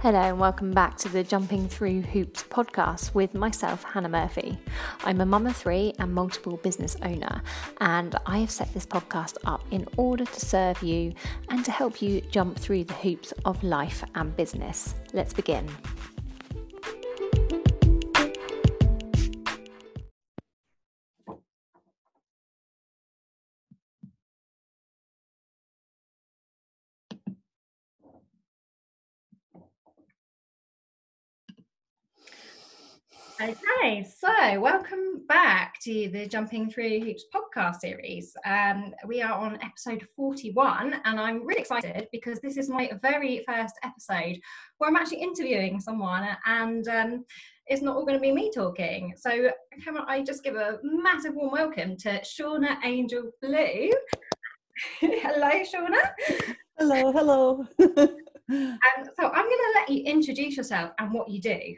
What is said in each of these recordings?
Hello, and welcome back to the Jumping Through Hoops podcast with myself, Hannah Murphy. I'm a mum of three and multiple business owner, and I have set this podcast up in order to serve you and to help you jump through the hoops of life and business. Let's begin. Okay, so welcome back to the Jumping Through Hoops podcast series. Um, we are on episode 41, and I'm really excited because this is my very first episode where I'm actually interviewing someone, and um, it's not all going to be me talking. So, can I just give a massive warm welcome to Shauna Angel Blue? hello, Shauna. Hello, hello. um, so, I'm going to let you introduce yourself and what you do.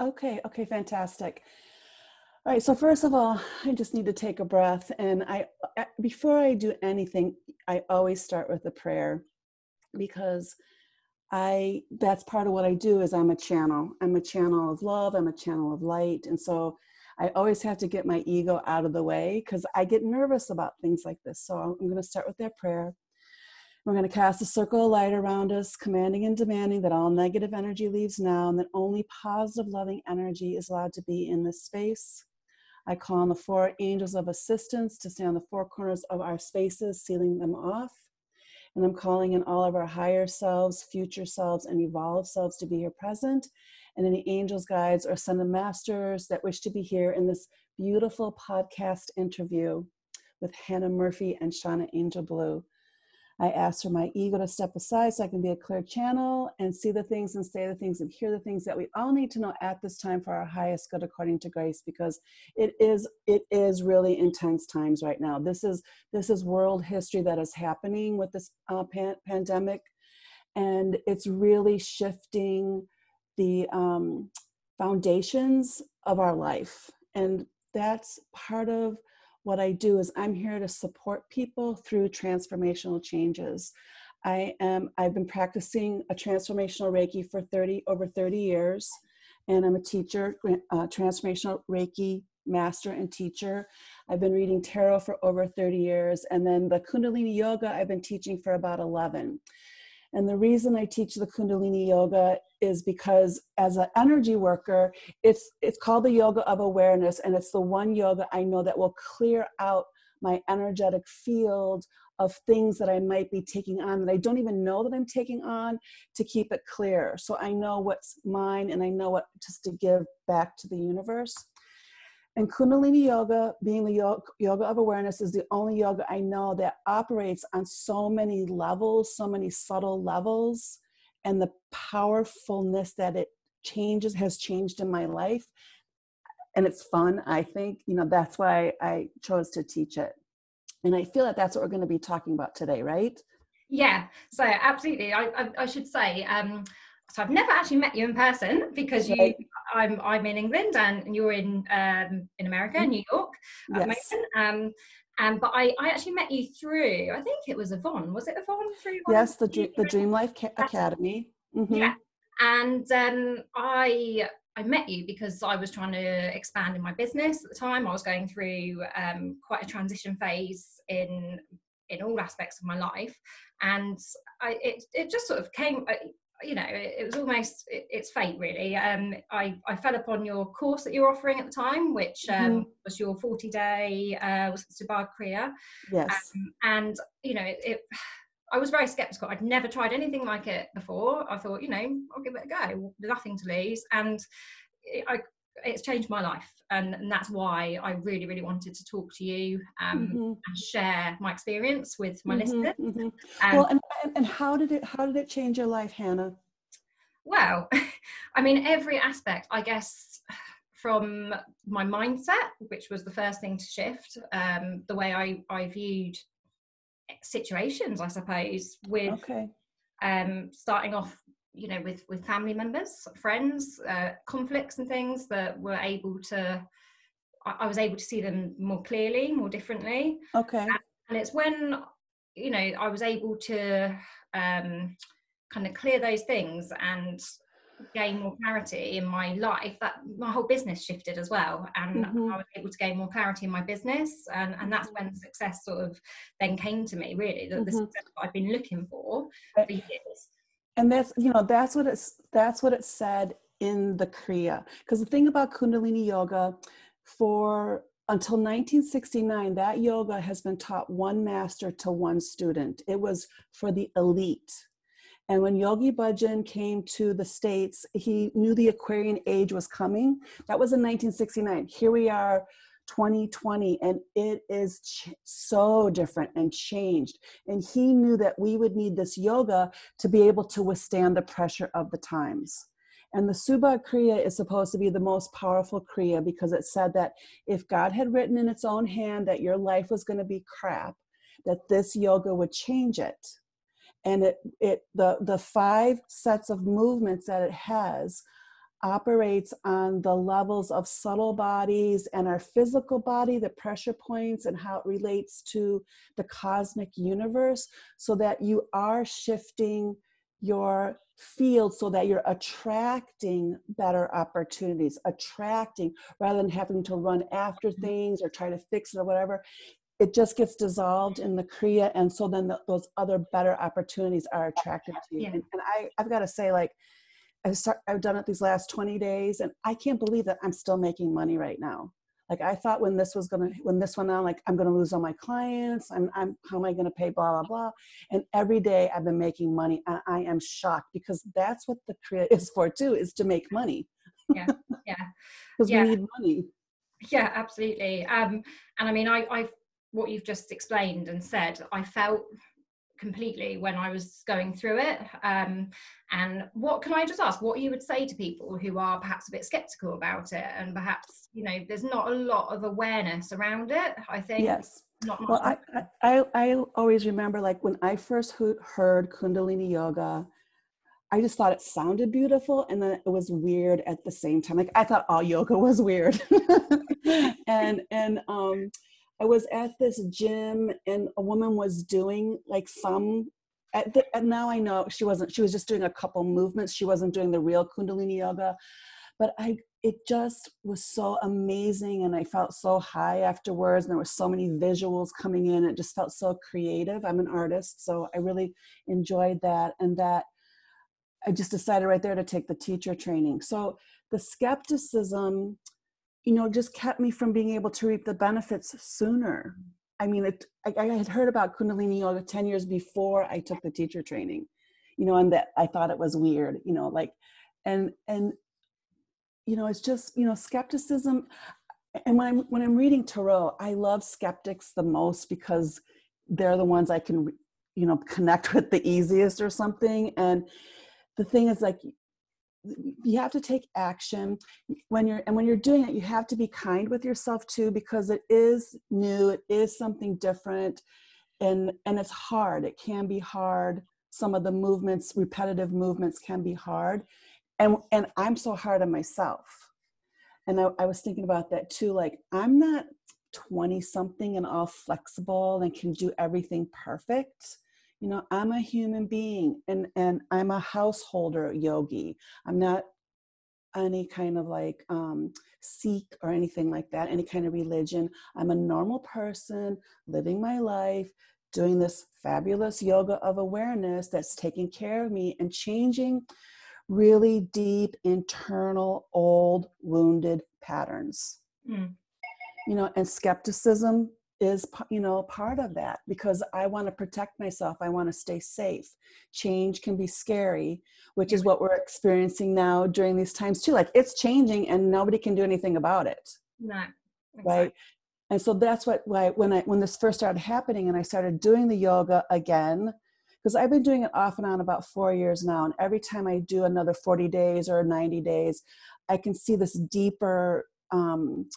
Okay, okay, fantastic. All right, so first of all, I just need to take a breath. And I, before I do anything, I always start with a prayer because I, that's part of what I do is I'm a channel. I'm a channel of love, I'm a channel of light. And so I always have to get my ego out of the way because I get nervous about things like this. So I'm going to start with that prayer. We're going to cast a circle of light around us, commanding and demanding that all negative energy leaves now and that only positive, loving energy is allowed to be in this space. I call on the four angels of assistance to stand on the four corners of our spaces, sealing them off. And I'm calling in all of our higher selves, future selves, and evolved selves to be here present. And any angels, guides, or ascended masters that wish to be here in this beautiful podcast interview with Hannah Murphy and Shauna Angel Blue. I ask for my ego to step aside so I can be a clear channel and see the things and say the things and hear the things that we all need to know at this time for our highest good according to grace because it is it is really intense times right now. This is this is world history that is happening with this uh, pan- pandemic, and it's really shifting the um, foundations of our life, and that's part of what I do is I'm here to support people through transformational changes. I am I've been practicing a transformational Reiki for 30 over 30 years and I'm a teacher, uh, transformational Reiki master and teacher. I've been reading tarot for over 30 years and then the Kundalini yoga I've been teaching for about 11. And the reason I teach the Kundalini yoga is because as an energy worker, it's it's called the yoga of awareness, and it's the one yoga I know that will clear out my energetic field of things that I might be taking on that I don't even know that I'm taking on to keep it clear. So I know what's mine and I know what just to give back to the universe. And Kundalini Yoga, being the yoga of awareness, is the only yoga I know that operates on so many levels, so many subtle levels, and the powerfulness that it changes has changed in my life. And it's fun, I think. You know, that's why I chose to teach it. And I feel that that's what we're going to be talking about today, right? Yeah, so absolutely. I, I, I should say, um, so I've never actually met you in person because you, right. I'm I'm in England and you're in um, in America, mm-hmm. New York, yes. Um, um, but I, I actually met you through. I think it was Yvonne. Was it Yvonne through? Yes, the Dream, the Dream Life Academy. Mm-hmm. Yeah, and um, I I met you because I was trying to expand in my business at the time. I was going through um, quite a transition phase in in all aspects of my life, and I, it it just sort of came you know, it, it was almost it, it's fate really. Um, I I fell upon your course that you were offering at the time, which um, mm-hmm. was your forty day uh, was Subagh Kriya. Yes. Um, and you know, it, it, I was very skeptical. I'd never tried anything like it before. I thought, you know, I'll give it a go. Nothing to lose, and I it's changed my life and, and, that's why i really really wanted to talk to you um, mm-hmm. and share my experience with my mm-hmm, listeners mm-hmm. Um, well and, and how did it how did it change your life hannah well i mean every aspect i guess from my mindset which was the first thing to shift um, the way i i viewed situations i suppose with okay. um, starting off you know with with family members friends uh, conflicts and things that were able to I, I, was able to see them more clearly more differently okay and, and it's when you know i was able to um kind of clear those things and gain more clarity in my life, that my whole business shifted as well, and mm-hmm. I was able to gain more clarity in my business, and and that's when success sort of then came to me. Really, the, mm-hmm. the success that I've been looking for for years. And that's you know that's what it's that's what it said in the Kriya. Because the thing about Kundalini Yoga, for until 1969, that yoga has been taught one master to one student. It was for the elite. And when Yogi Bhajan came to the States, he knew the Aquarian age was coming. That was in 1969. Here we are, 2020, and it is ch- so different and changed. And he knew that we would need this yoga to be able to withstand the pressure of the times. And the Subagh Kriya is supposed to be the most powerful Kriya because it said that if God had written in its own hand that your life was going to be crap, that this yoga would change it. And it, it the, the five sets of movements that it has operates on the levels of subtle bodies and our physical body, the pressure points, and how it relates to the cosmic universe, so that you are shifting your field so that you're attracting better opportunities, attracting rather than having to run after mm-hmm. things or try to fix it or whatever. It just gets dissolved in the Kriya, and so then the, those other better opportunities are attracted to you. Yeah. And, and I, I've got to say, like, I've, start, I've done it these last 20 days, and I can't believe that I'm still making money right now. Like i thought when this was gonna when this went on like i'm gonna lose all my clients i'm, I'm how am i gonna pay blah blah blah. And every day i've been making money and i am shocked because that's what the kriya is for too is to make money. Yeah yeah. Because yeah. we need money. Yeah absolutely. Um and i mean i i what you've just explained and said i felt completely when I was going through it. Um, and what can I just ask what you would say to people who are perhaps a bit skeptical about it and perhaps, you know, there's not a lot of awareness around it, I think. Yes. Not well, I, I, I always remember like when I first heard Kundalini Yoga, I just thought it sounded beautiful and then it was weird at the same time. Like I thought all yoga was weird. and and um I was at this gym and a woman was doing like some at the, and now I know she wasn't she was just doing a couple movements. She wasn't doing the real kundalini yoga but I it just was so amazing and I felt so high afterwards and there were so many visuals coming in. It just felt so creative. I'm an artist so I really enjoyed that and that I just decided right there to take the teacher training. So the skepticism you know, just kept me from being able to reap the benefits sooner. I mean, it, I, I had heard about Kundalini yoga 10 years before I took the teacher training, you know, and that I thought it was weird, you know, like, and, and, you know, it's just, you know, skepticism. And when I'm, when I'm reading Tarot, I love skeptics the most because they're the ones I can, you know, connect with the easiest or something. And the thing is like, you have to take action when you're and when you're doing it you have to be kind with yourself too because it is new it is something different. And and it's hard. It can be hard. Some of the movements repetitive movements can be hard. And and i'm so hard on myself. And I, I was thinking about that too like i'm not 20 something and all flexible and can do everything perfect you know i'm a human being and and i'm a householder yogi. I'm not any kind of like um sikh or anything like that any kind of religion. I'm a normal person living my life doing this fabulous yoga of awareness that's taking care of me and changing really deep internal old wounded patterns. Mm. you know and skepticism is you know part of that because i want to protect myself i want to stay safe. Change can be scary which is what we're experiencing now during these times too like it's changing and nobody can do anything about it. Not exactly. right and so that's what why when i when this first started happening and i started doing the yoga again because i've been doing it off and on about four years now and every time i do another 40 days or 90 days i can see this deeper um,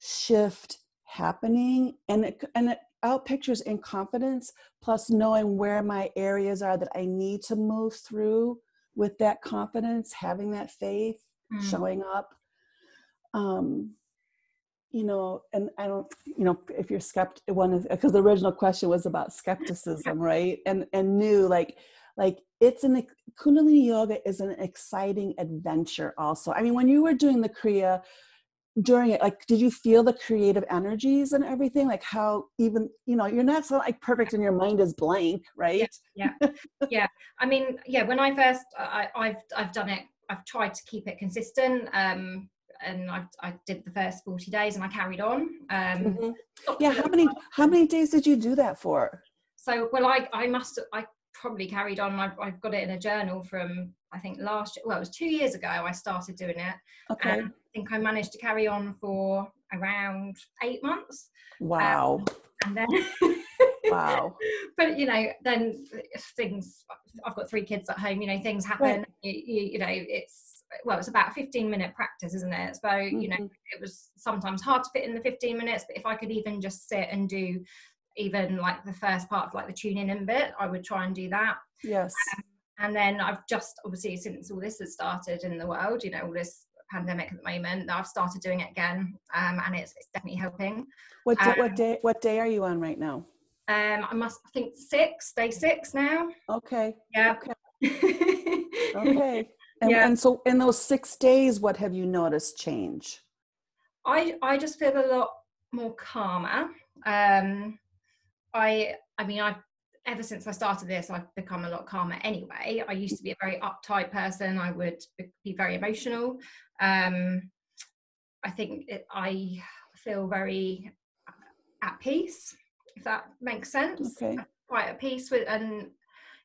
shift happening and it, and it out pictures in confidence plus knowing where my areas are that i need to move through with that confidence having that faith mm. showing up um you know and i don't you know if you're skeptic one because the original question was about skepticism right and and new like like it's an kundalini yoga is an exciting adventure also i mean when you were doing the kriya during it like did you feel the creative energies and everything like how even you know you're not so like perfect and your mind is blank right yeah yeah, yeah. i mean yeah when i first I, i've i've done it i've tried to keep it consistent um and I, I did the first 40 days and I carried on. Um, mm-hmm. Yeah, how many how many days did you do that for? So well, I I must I probably carried on. I've, I've got it in a journal from I think last. Well, it was two years ago I started doing it. Okay. I think I managed to carry on for around eight months. Wow. Um, and then. wow. But you know, then things. I've got three kids at home. You know, things happen. Right. You, you, you, know, it's well, it's about 15 minute practice, isn't it? So you know, mm-hmm. it was sometimes hard to fit in the 15 minutes. But if I could even just sit and do even like the first part of like the tuning in bit, I would try and do that. Yes. Um, and then I've just obviously since all this has started in the world, you know, all this pandemic at the moment, I've started doing it again, um, and it's, it's definitely helping. What day, um, what day what day are you on right now? Um, I must I think six day six now. Okay. Yeah. Okay. okay. And, yeah. and so in those six days, what have you noticed change? I I just feel a lot more calmer. Um, I I mean I've ever since I started this I've become a lot calmer anyway. I used to be a very uptight person. I would be very emotional. Um, I think it, I feel very at peace, if that makes sense. Okay. Quite at peace with and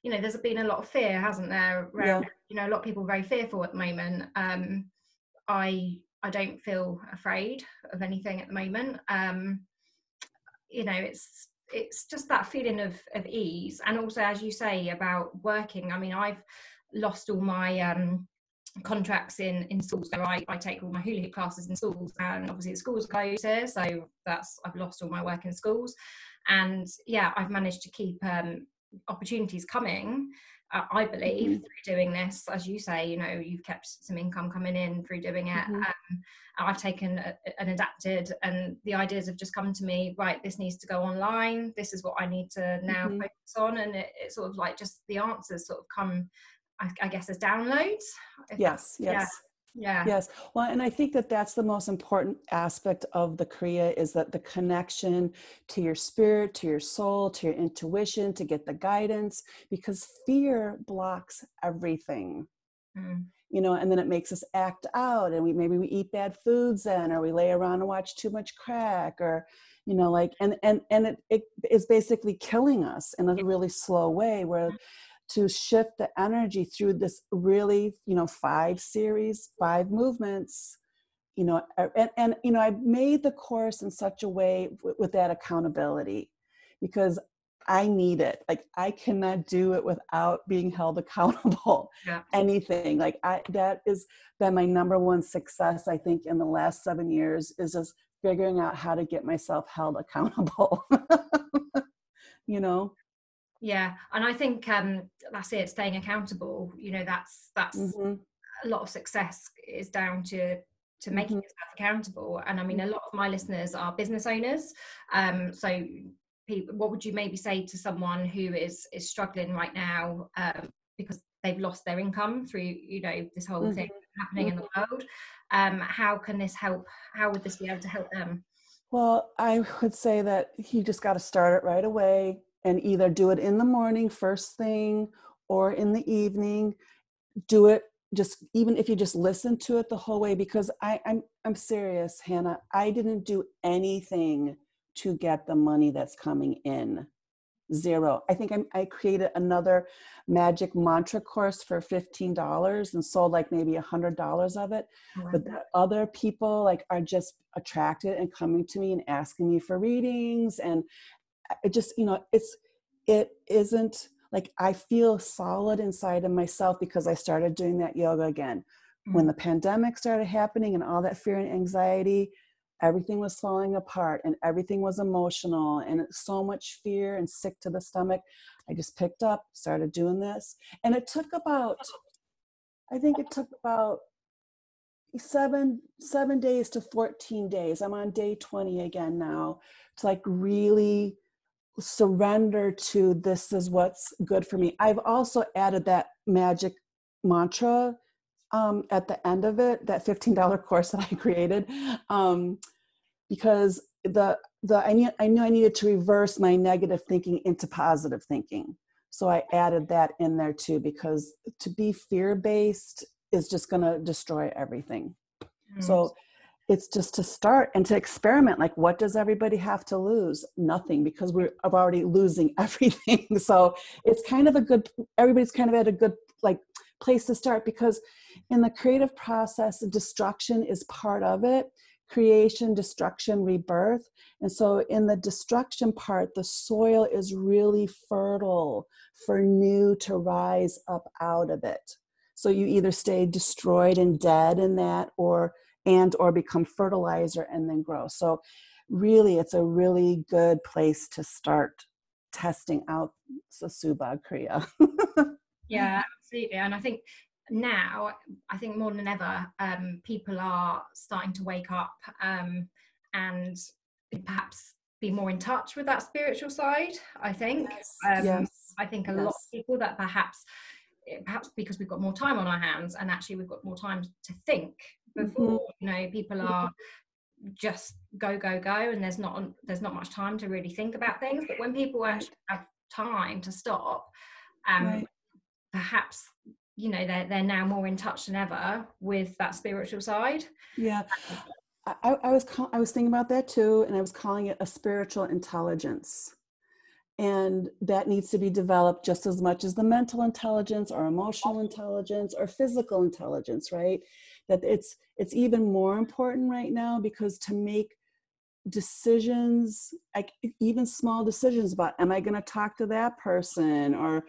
you know there's been a lot of fear hasn't there around, yeah. you know a lot of people are very fearful at the moment um i i don't feel afraid of anything at the moment um you know it's it's just that feeling of of ease. And also as you say about working i mean i've lost all my um contracts in in schools. So I, I take all my hula hoop classes in schools and obviously the schools are closed so that's i've lost all my work in schools. And yeah i've managed to keep um opportunities coming I believe mm-hmm. through doing this, as you say, you know, you've kept some income coming in through doing it. Mm-hmm. Um, I've taken a, and adapted, and the ideas have just come to me. Right, this needs to go online. This is what I need to now mm-hmm. focus on, and it, it's sort of like just the answers sort of come, I, I guess, as downloads. Yes, yes. Yeah yeah. Yes. Well and i think that that's the most important aspect of the kriya is that the connection to your spirit to your soul to your intuition to get the guidance because fear blocks everything. Mm. you know and then it makes us act out and we maybe we eat bad foods then or we lay around and watch too much crack or you know like and and and it, it is basically killing us in a really slow way where to shift the energy through this really you know five series five movements you know and, and you know i made the course in such a way w- with that accountability because i need it. Like i cannot do it without being held accountable. Yeah. anything. Like i that has been my number one success i think in the last seven years is just figuring out how to get myself held accountable. You know yeah and i think um that's it staying accountable you know that's that's mm-hmm. a lot of success is down to to making mm-hmm. yourself accountable and i mean a lot of my listeners are business owners um so people what would you maybe say to someone who is is struggling right now um because they've lost their income through you know this whole mm-hmm. thing happening in the mm-hmm. world um how can this help how would this be able to help them well i would say that you just got to start it right away and either do it in the morning first thing or in the evening do it just even if you just listen to it the whole way because I, I'm I'm serious, Hannah. I didn't do anything to get the money that's coming in. Zero. I think I'm, I created another magic mantra course for fifteen dollars and sold like maybe a hundred dollars of it. Oh, but other people like are just attracted and coming to me and asking me for readings and it just you know it's it isn't like i feel solid inside of myself because i started doing that yoga again. Mm-hmm. when the pandemic started happening and all that fear and anxiety everything was falling apart and everything was emotional and so much fear and sick to the stomach. I just picked up started doing this. And it took about i think it took about seven seven days to 14 days. I'm on day 20 again now to like really surrender to this is what's good for me. I've also added that magic mantra um, at the end of it, that $15 course that I created, um, because the the I knew I knew I needed to reverse my negative thinking into positive thinking. So I added that in there too, because to be fear based is just going to destroy everything. Mm-hmm. So it's just to start and to experiment like what does everybody have to lose? Nothing because we're already losing everything. So it's kind of a good everybody's kind of at a good like place to start because in the creative process destruction is part of it. Creation destruction rebirth. And so in the destruction part the soil is really fertile for new to rise up out of it. So you either stay destroyed and dead in that or and or become fertilizer and then grow. So really it's a really good place to start testing out subagh kriya. Yeah absolutely and i think now i think more than ever um, people are starting to wake up um, and perhaps be more in touch with that spiritual side i think. Yes, um, yes, i think a yes. lot of people that perhaps eh, perhaps because we've got more time on our hands and actually we've got more time to think before mm-hmm. you know people are just go go go and there's not there's not much time to really think about things but when people actually have time to stop um right. perhaps you know they're, they're now more in touch than ever with that spiritual side yeah I, I was call, I was thinking about that too, and I was calling it a spiritual intelligence, and that needs to be developed just as much as the mental intelligence, or emotional intelligence, or physical intelligence. Right? That it's it's even more important right now because to make decisions like even small decisions about am i going to talk to that person? Or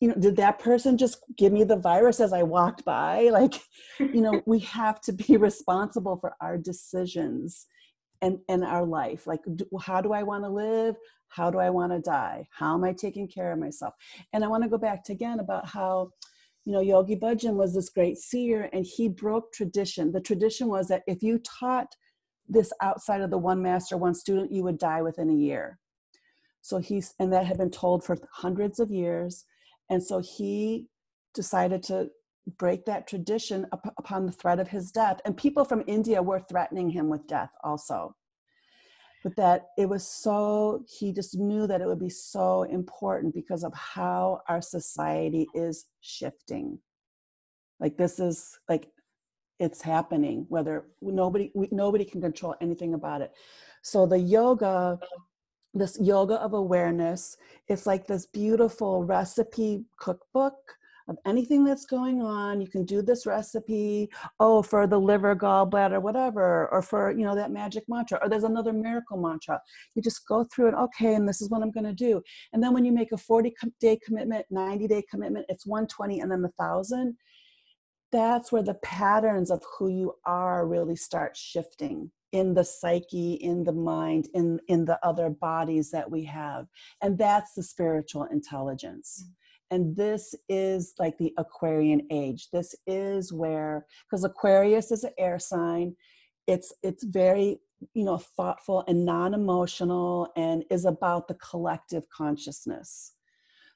you know did that person just give me the virus as i walked by? Like you know we have to be responsible for our decisions and and our life. Like how do i want to live? How do i want to die? How am i taking care of myself? And i want to go back to again about how you know, Yogi Bhajan was this great seer and he broke tradition. The tradition was that if you taught this outside of the one master, one student, you would die within a year. So he's, and that had been told for hundreds of years. And so he decided to break that tradition up, upon the threat of his death. And people from India were threatening him with death also but that it was so he just knew that it would be so important because of how our society is shifting. Like this is like it's happening whether nobody we, nobody can control anything about it. So the yoga this yoga of awareness it's like this beautiful recipe cookbook of anything that's going on. You can do this recipe, oh, for the liver, gallbladder, whatever, or for, you know, that magic mantra, or there's another miracle mantra. You just go through it, okay, and this is what I'm going to do. And then when you make a 40 day commitment, 90 day commitment, it's 120 and then the thousand. That's where the patterns of who you are really start shifting in the psyche in the mind in in the other bodies that we have and that's the spiritual intelligence mm-hmm and this is like the aquarian age. This is where because aquarius is an air sign. It's it's very you know thoughtful and non-emotional and is about the collective consciousness.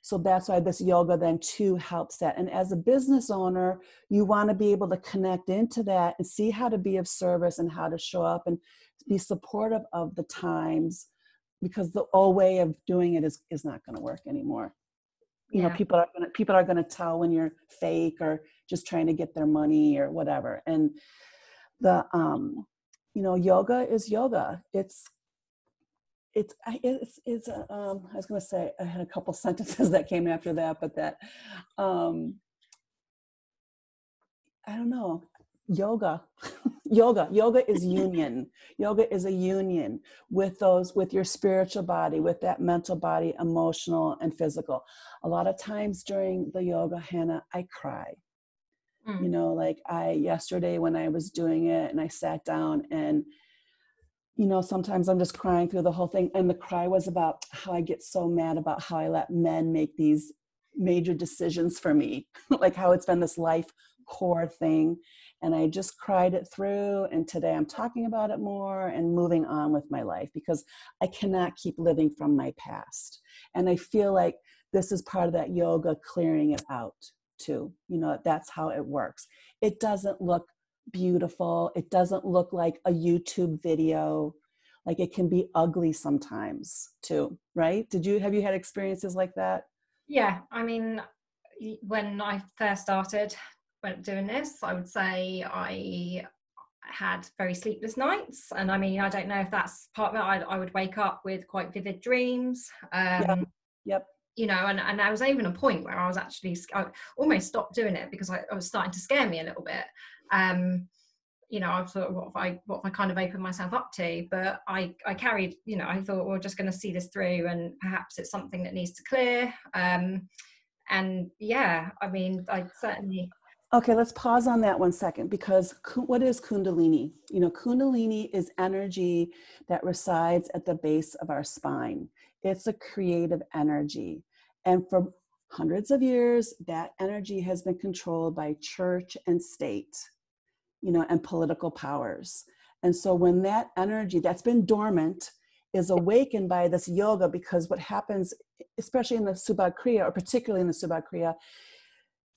So that's why this yoga then too helps that. And as a business owner you want to be able to connect into that and see how to be of service and how to show up and be supportive of the times because the old way of doing it is is not going to work anymore you yeah. know people are gonna people are gonna tell when you're fake or just trying to get their money or whatever. And the um you know yoga is yoga. It's it's it's it's uh, um i was gonna say i had a couple sentences that came after that but that um i don't know yoga. Yoga. Yoga is union. Yoga is a union with those with your spiritual body with that mental body emotional and physical. A lot of times during the yoga hannah i cry. Mm. you know like i yesterday when i was doing it and i sat down and you know sometimes i'm just crying through the whole thing and the cry was about how i get so mad about how i let men make these major decisions for me. Like how it's been this life core thing and i just cried it through and today i'm talking about it more and moving on with my life because i cannot keep living from my past. And i feel like this is part of that yoga clearing it out too you know that's how it works. It doesn't look beautiful. It doesn't look like a youtube video. Like it can be ugly sometimes too right? Did you have you had experiences like that? Yeah i mean when i first started doing this i would say i had very sleepless nights and i mean i don't know if that's part of it i, I would wake up with quite vivid dreams um yep, yep. you know and, and i was even a point where i was actually I almost stopped doing it because I, I was starting to scare me a little bit um you know, I thought, what if I, what if I kind of open myself up to? But I, I carried, you know, I thought, we're just going to see this through, and perhaps it's something that needs to clear. Um, and yeah, I mean, I certainly. Okay, let's pause on that one second because what is Kundalini? You know, Kundalini is energy that resides at the base of our spine. It's a creative energy. And for hundreds of years, that energy has been controlled by church and state you know, and political powers. And so when that energy that's been dormant is awakened by this yoga, because what happens, especially in the Subagh Kriya, or particularly in the Subagh Kriya,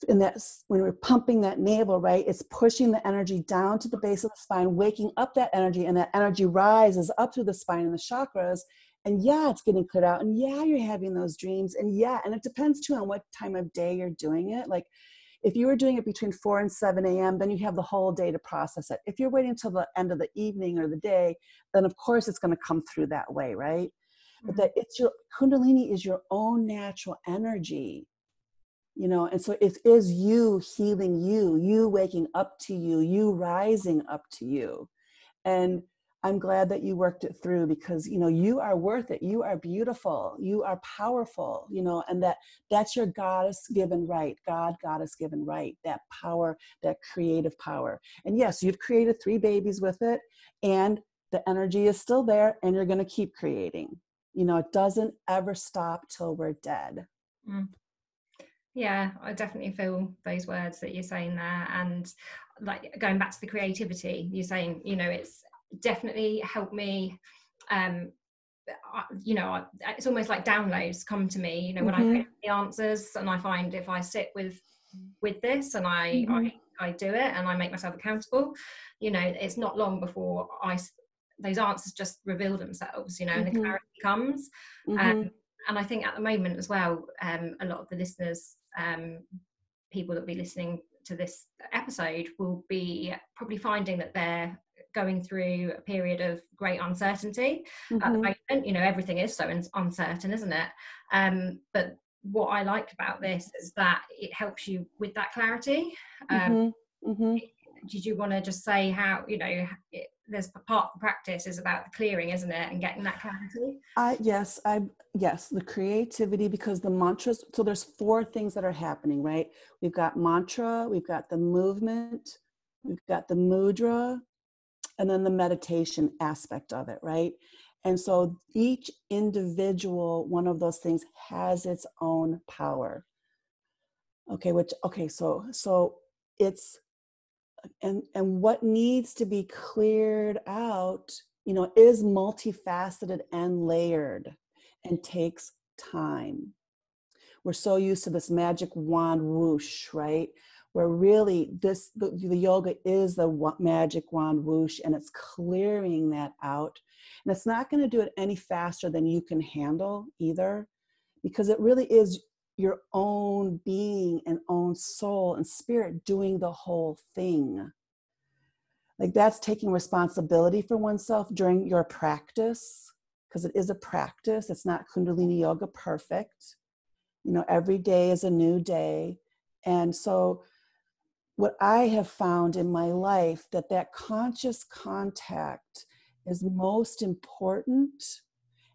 in that when we're pumping that navel, right, it's pushing the energy down to the base of the spine, waking up that energy, and that energy rises up through the spine and the chakras. And yeah, it's getting cleared out. And yeah, you're having those dreams. And yeah, and it depends too on what time of day you're doing it. Like if you were doing it between 4 and 7 a.m., then you have the whole day to process it. If you're waiting until the end of the evening or the day, then of course it's going to come through that way, right? Mm-hmm. But that it's your Kundalini is your own natural energy, you know, and so it is you healing you, you waking up to you, you rising up to you. And I'm glad that you worked it through because you know you are worth it. You are beautiful. You are powerful. You know, and that that's your goddess given right. God goddess given right. That power, that creative power. And yes, you've created three babies with it, and the energy is still there, and you're going to keep creating. You know, it doesn't ever stop till we're dead. Mm. Yeah, I definitely feel those words that you're saying there, and like going back to the creativity, you're saying, you know, it's definitely helped me um you know it's almost like downloads come to me you know when mm-hmm. i get the answers and i find if i sit with with this and I, mm-hmm. I i do it and i make myself accountable you know it's not long before i those answers just reveal themselves you know mm-hmm. and the mm-hmm. clarity comes um, mm-hmm. and i think at the moment as well um a lot of the listeners um people that will be listening to this episode will be probably finding that they're going through a period of great uncertainty mm-hmm. at the mm-hmm. moment. You know, everything is so uncertain, isn't it? Um, but what I like about this is that it helps you with that clarity. Um, mm-hmm. Mm-hmm. Did you want to just say how you know it, there's part of practice is about the clearing, isn't it, and getting that clarity? I yes, I yes, the creativity because the mantras. So there's four things that are happening, right? We've got mantra, we've got the movement, we've got the mudra, and then the meditation aspect of it, right? And so each individual one of those things has its own power. Okay, which okay, so so it's and and what needs to be cleared out, you know, is multifaceted and layered and takes time. We're so used to this magic wand whoosh, right? where really this the, the yoga is the magic wand whoosh and it's clearing that out and it's not going to do it any faster than you can handle either because it really is your own being and own soul and spirit doing the whole thing. Like that's taking responsibility for oneself during your practice because it is a practice. It's not kundalini yoga perfect. You know every day is a new day. And so what I have found in my life that that conscious contact is most important.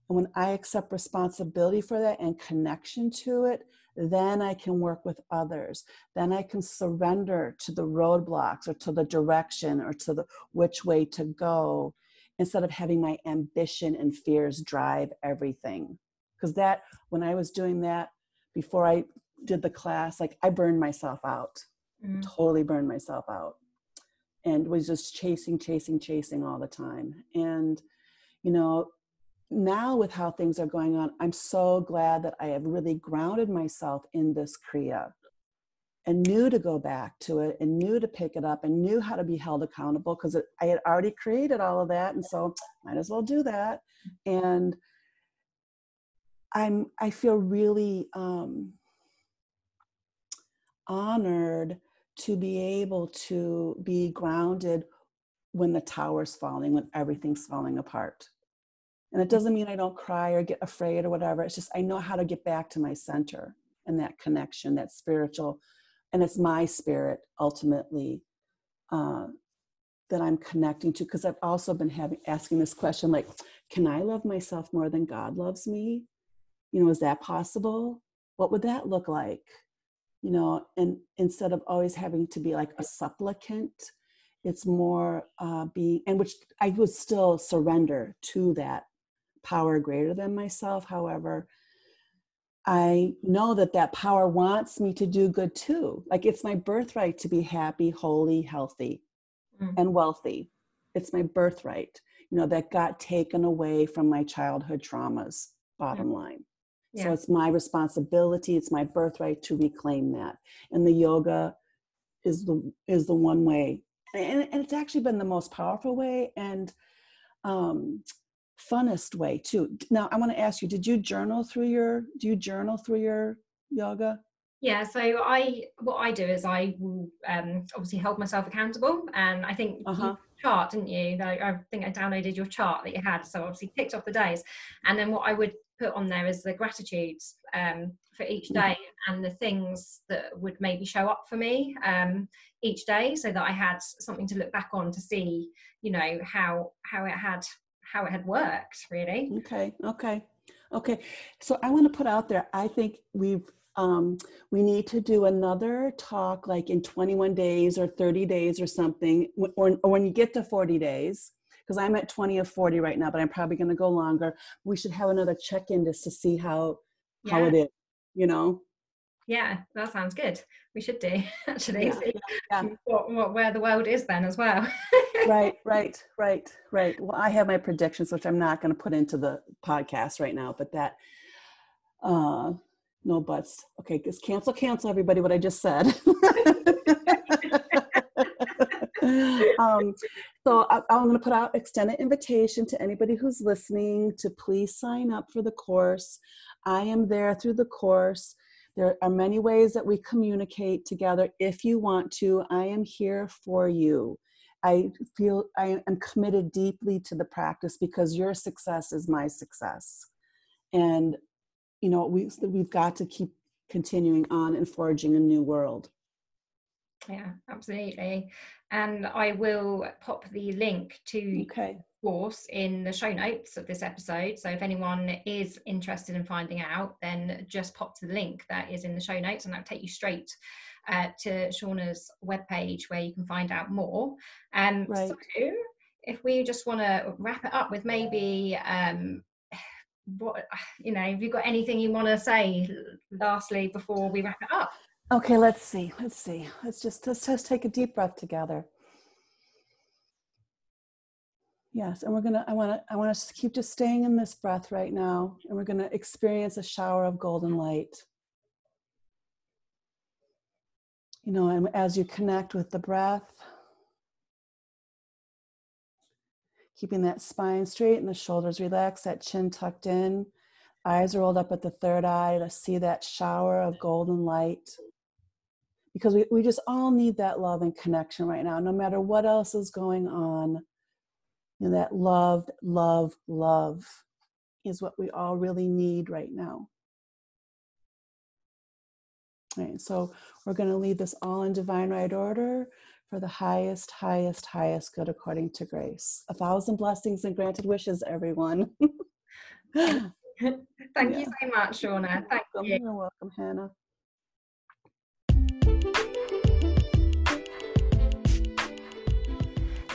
And when I accept responsibility for that and connection to it, then I can work with others. Then I can surrender to the roadblocks or to the direction or to the which way to go instead of having my ambition and fears drive everything. Because that, when I was doing that before I did the class, like I burned myself out mm. totally burned myself out and was just chasing, chasing, chasing all the time. And, you know, now with how things are going on, I'm so glad that I have really grounded myself in this Kriya and knew to go back to it and knew to pick it up and knew how to be held accountable because I had already created all of that. And so might as well do that. And I'm, I feel really um, honored to be able to be grounded when the tower's falling, when everything's falling apart. And it doesn't mean I don't cry or get afraid or whatever. It's just I know how to get back to my center and that connection, that spiritual, and it's my spirit ultimately uh, that I'm connecting to. Because I've also been having asking this question, like, can I love myself more than God loves me? You know, is that possible? What would that look like? you know and instead of always having to be like a supplicant it's more uh, being and which i would still surrender to that power greater than myself however i know that that power wants me to do good too like it's my birthright to be happy holy healthy mm. and wealthy it's my birthright you know that got taken away from my childhood traumas bottom line yeah. So it's my responsibility, it's my birthright to reclaim that. And the yoga is the is the one way. And, and it's actually been the most powerful way and um, funnest way too. Now I want to ask you, did you journal through your do you journal through your yoga? Yeah, so I what I do is I will um, obviously hold myself accountable, and I think uh-huh. chart, didn't you? I think I downloaded your chart that you had, so obviously ticked off the days, and then what I would put on there is the gratitudes um, for each mm. day and the things that would maybe show up for me um, each day so that I had something to look back on to see, you know, how how it had how it had worked really. Okay, okay, okay. So I want to put out there, I think we've um, we need to do another talk like in 21 days or 30 days or something, or, or when you get to 40 days because I'm at 20 of 40 right now, but I'm probably going to go longer. We should have another check in just to see how yeah. how it is, you know. Yeah, that sounds good. We should do actually yeah, yeah, what, what, where the world is then as well. right, right, right, right. Well, I have my predictions, which I'm not going to put into the podcast right now, but that uh no buts. Okay, just cancel, cancel everybody what I just said. um, so I, I'm going to put out extended invitation to anybody who's listening to please sign up for the course. I am there through the course. There are many ways that we communicate together. If you want to, I am here for you. I feel I am committed deeply to the practice because your success is my success. And, you know, we, we've got to keep continuing on and forging a new world. Yeah, absolutely. And I will pop the link to okay. course in the show notes of this episode. So if anyone is interested in finding out, then just pop to the link that is in the show notes and that'll take you straight uh, to Shauna's webpage where you can find out more. Um, right. So if we just want to wrap it up with maybe um, what you know have you got anything you want to say lastly before we wrap it up Okay, let's see. Let's see. Let's just let's just take a deep breath together. Yes, and we're gonna. I want to. I want to keep just staying in this breath right now, and we're gonna experience a shower of golden light. You know, and as you connect with the breath, keeping that spine straight and the shoulders relaxed, that chin tucked in, eyes rolled up at the third eye to see that shower of golden light because we, we just all need that love and connection right now no matter what else is going on. You know that love love love is what we all really need right now. All right so we're going to lead this all in divine right order for the highest highest highest good according to grace. A thousand blessings and granted wishes everyone. Thank yeah. you so much shauna. Thank you. you're welcome hannah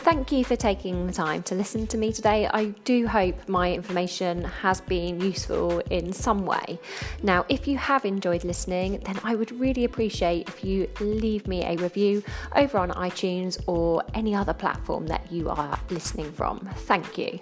thank you for taking the time to listen to me today. I do hope my information has been useful in some way. Now, if you have enjoyed listening, then I would really appreciate if you leave me a review over on iTunes or any other platform that you are listening from. Thank you.